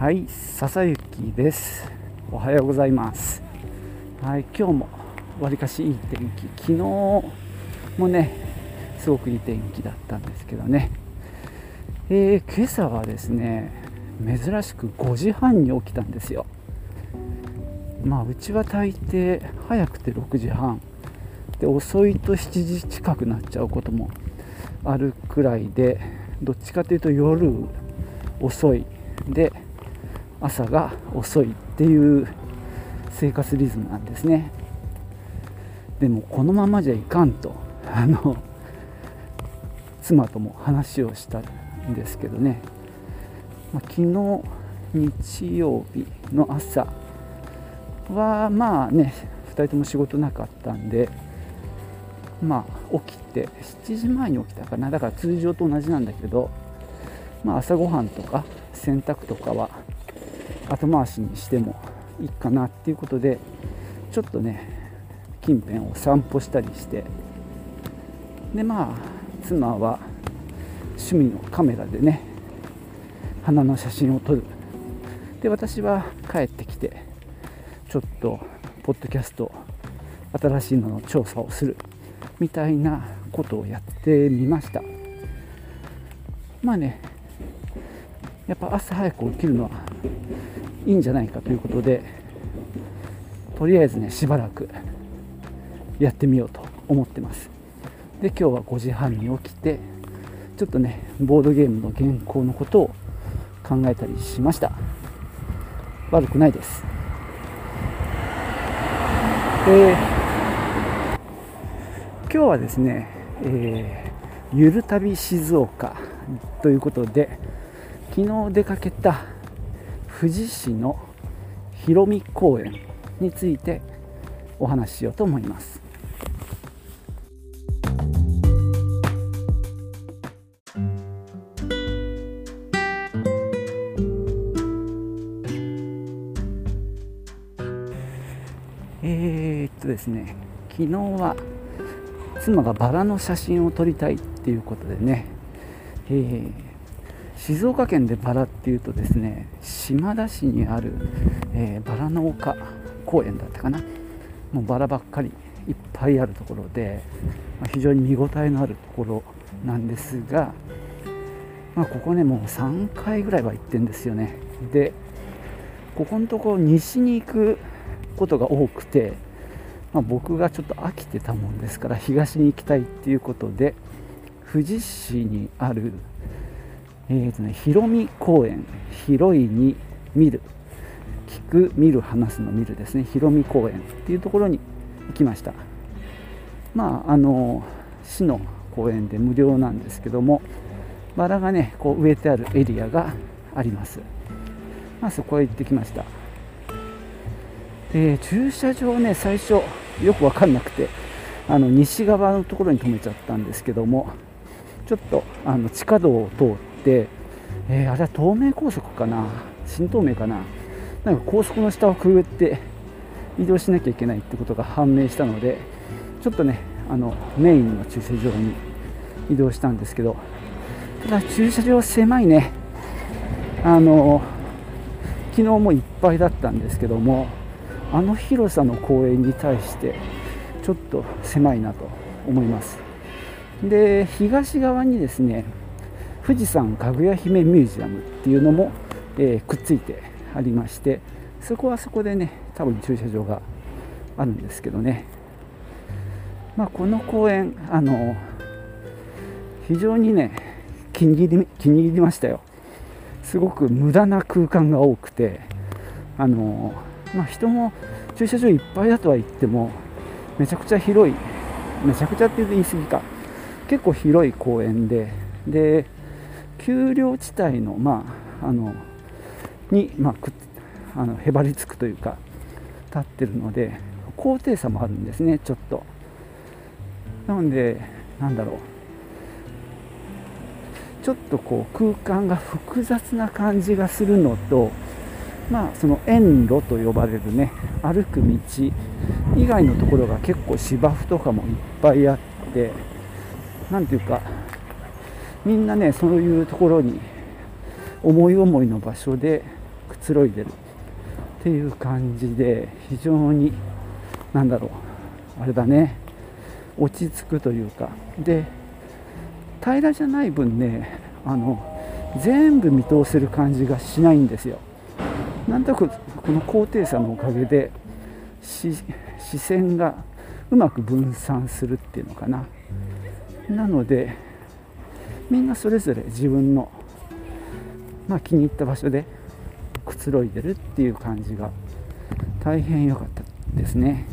はい、笹雪です。おはようございます。はい、今日もわりかしいい天気。昨日もね、すごくいい天気だったんですけどね。えー今朝はですね、珍しく5時半に起きたんですよ。まあ、うちは大抵早くて6時半。で、遅いと7時近くなっちゃうこともあるくらいで、どっちかというと夜遅い。で、朝が遅いっていう生活リズムなんですね。でもこのままじゃいかんと。あの妻とも話をしたんですけどね、まあ昨日日曜日の朝はまあね2人とも仕事なかったんでまあ起きて7時前に起きたかな。だから通常と同じなんだけどまあ朝ごはんとか洗濯とかは後回しにしてもいいかなっていうことでちょっとね近辺を散歩したりしてでまあ妻は趣味のカメラでね花の写真を撮る。で私は帰ってきてちょっとポッドキャスト新しいのの調査をするみたいなことをやってみました。まあねやっぱ朝早く起きるのはいいんじゃないかということでとりあえずねしばらくやってみようと思ってます。で今日は5時半に起きてちょっとねボードゲームの原稿のことを考えたりしました。悪くないです。で今日はですね、えーゆる旅静岡ということで昨日出かけた富士市の広見公園についてお話ししようと思います。えー、っとですね昨日は妻がバラの写真を撮りたいっていうことでね、えー静岡県でバラっていうとですね島田市にある、えーバラの丘公園だったかな。もうバラばっかりいっぱいあるところで、まあ非常に見応えのあるところなんですが、まあ、ここねもう3回ぐらいは行ってんですよね。でここのところ西に行くことが多くて、まあ、僕がちょっと飽きてたもんですから東に行きたいっていうことで富士市にあるえーとね、広見公園広いに見る。聞く見る話すの見るですね。広見公園っていうところに行きました。まああの市の公園で無料なんですけどもバラがねこう植えてあるエリアがあります。まあそこへ行ってきました。で駐車場ね最初よく分かんなくてあの西側のところに止めちゃったんですけどもちょっとあの地下道を通って、えーあれは東名高速かな？新東名かな？なんか高速の下をくぐって移動しなきゃいけないってことが判明したのでちょっとねあのメインの駐車場に移動したんですけどただ駐車場狭いね。あの昨日もいっぱいだったんですけどもあの広さの公園に対してちょっと狭いなと思います。で東側にですね富士山かぐや姫ミュージアムっていうのも、えーくっついてありましてそこはそこでね多分駐車場があるんですけどね、まあ、この公園あの非常にね気に入り気に入りましたよ。すごく無駄な空間が多くてあの、まあ、人も駐車場いっぱいだとは言ってもめちゃくちゃ広いめちゃくちゃって言い過ぎか。結構広い公園でで丘陵地帯の,、まあ、あのに、まあ、くあのへばりつくというか立ってるので高低差もあるんですねちょっと。なのでなんだろう。ちょっとこう空間が複雑な感じがするのとまあその園路と呼ばれるね歩く道以外のところが結構芝生とかもいっぱいあってなんていうかみんなねそういうところに思い思いの場所でくつろいでるっていう感じで非常になんだろうあれだね。落ち着くというか。で平らじゃない分ねあの全部見通せる感じがしないんですよ。なんとなくこの高低差のおかげで視線がうまく分散するっていうのかな。なのでみんなそれぞれ自分の、まあ、気に入った場所でくつろいでるっていう感じが大変良かったですね。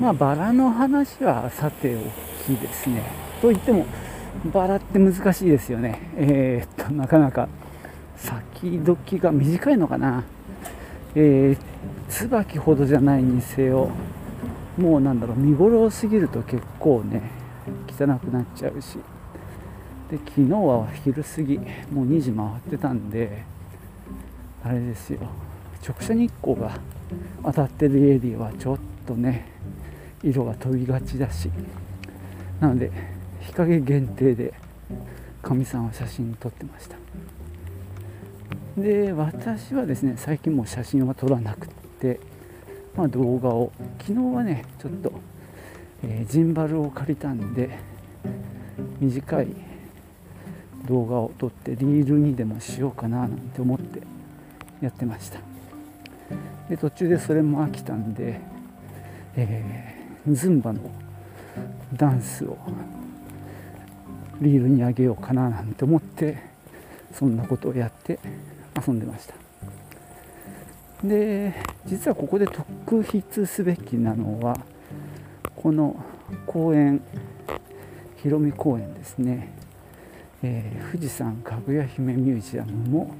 まあ、バラの話はさておきですね。と言っても、バラって難しいですよね。えー、っと、なかなか先時が短いのかな。えー、椿ほどじゃないにせよ、もうなんだろう、見頃を過ぎると結構ね、汚くなっちゃうし。で、昨日は昼過ぎ、もう2時回ってたんで、あれですよ、直射日光が当たってるエリアはちょっとね、色が飛びがちだし。なので日陰限定でかみさんは写真撮ってました。で私はですね最近もう写真は撮らなくて、まあ、動画を昨日はねちょっと、えー、ジンバルを借りたんで短い動画を撮ってリールにでもしようかななんて思ってやってました。で途中でそれも飽きたんで、えーズンバのダンスをリールにあげようかななんて思ってそんなことをやって遊んでました。で実はここで特筆すべきなのはこの公園ひろみ公園ですね、えー、富士山かぐや姫ミュージアムも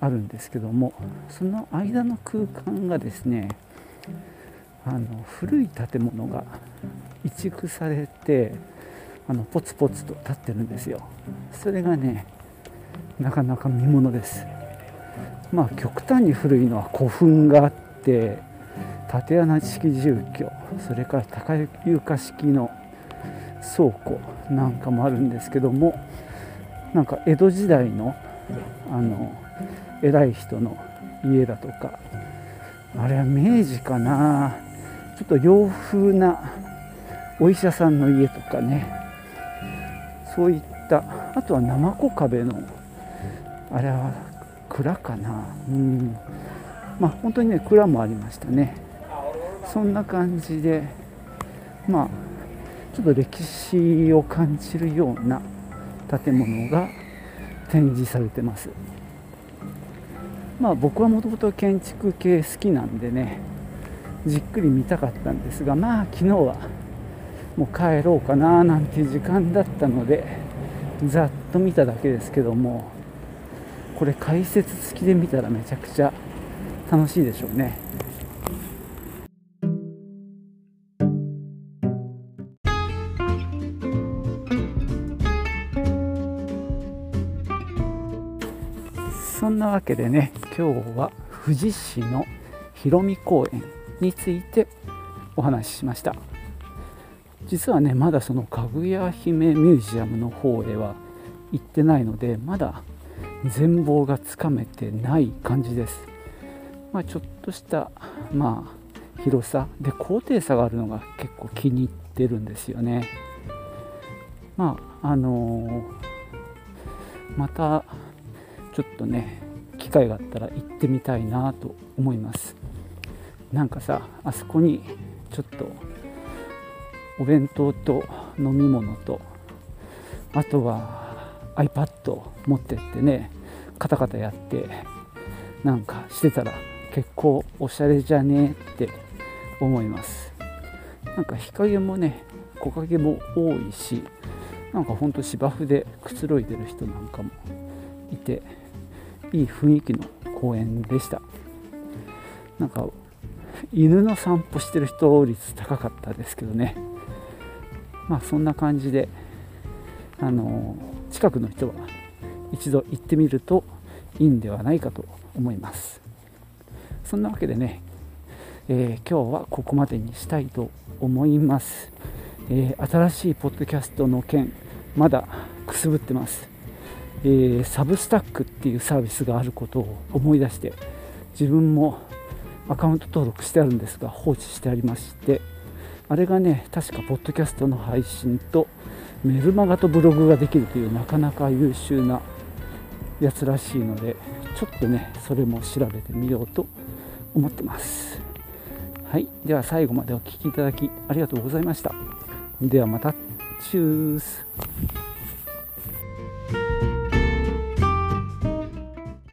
あるんですけどもその間の空間がですねあの古い建物が移築されてあのポツポツと建ってるんですよ。それがねなかなか見ものです。まあ極端に古いのは古墳があって縦穴式住居それから高床式の倉庫なんかもあるんですけどもなんか江戸時代のあの偉い人の家だとかあれは明治かな。ちょっと洋風なお医者さんの家とかね。そういったあとは生子壁のあれは蔵かな。うん。まあ本当にね蔵もありましたね。そんな感じでまあちょっと歴史を感じるような建物が展示されてます。まあ僕はもともと建築系好きなんでねじっくり見たかったんですがまあ昨日はもう帰ろうかななんていう時間だったのでざっと見ただけですけどもこれ解説付きで見たらめちゃくちゃ楽しいでしょうね。そんなわけでね今日は富士市の広見公園についてお話ししました実はねまだそのかぐや姫ミュージアムの方へは行ってないのでまだ全貌がつかめてない感じです、まあ、ちょっとしたまあ広さで高低差があるのが結構気に入ってるんですよね。まああの、またちょっとね機会があったら行ってみたいなと思います。なんかさあそこにちょっとお弁当と飲み物とあとは iPad を持ってってねカタカタやってなんかしてたら結構おしゃれじゃねって思います。なんか日陰もね木陰も多いしなんかほんと芝生でくつろいでる人なんかもいていい雰囲気の公園でした。なんか犬の散歩してる人率高かったですけどね。まあそんな感じであの近くの人は一度行ってみるといいんではないかと思います。そんなわけでね、えー、今日はここまでにしたいと思います、えー、新しいポッドキャストの件まだくすぶってます、えー、サブスタックっていうサービスがあることを思い出して自分もアカウント登録してあるんですが放置してありましてあれがね確かポッドキャストの配信とメルマガとブログができるというなかなか優秀なやつらしいのでちょっとねそれも調べてみようと思ってます。はい。では最後までお聴きいただきありがとうございました。ではまた。チュース。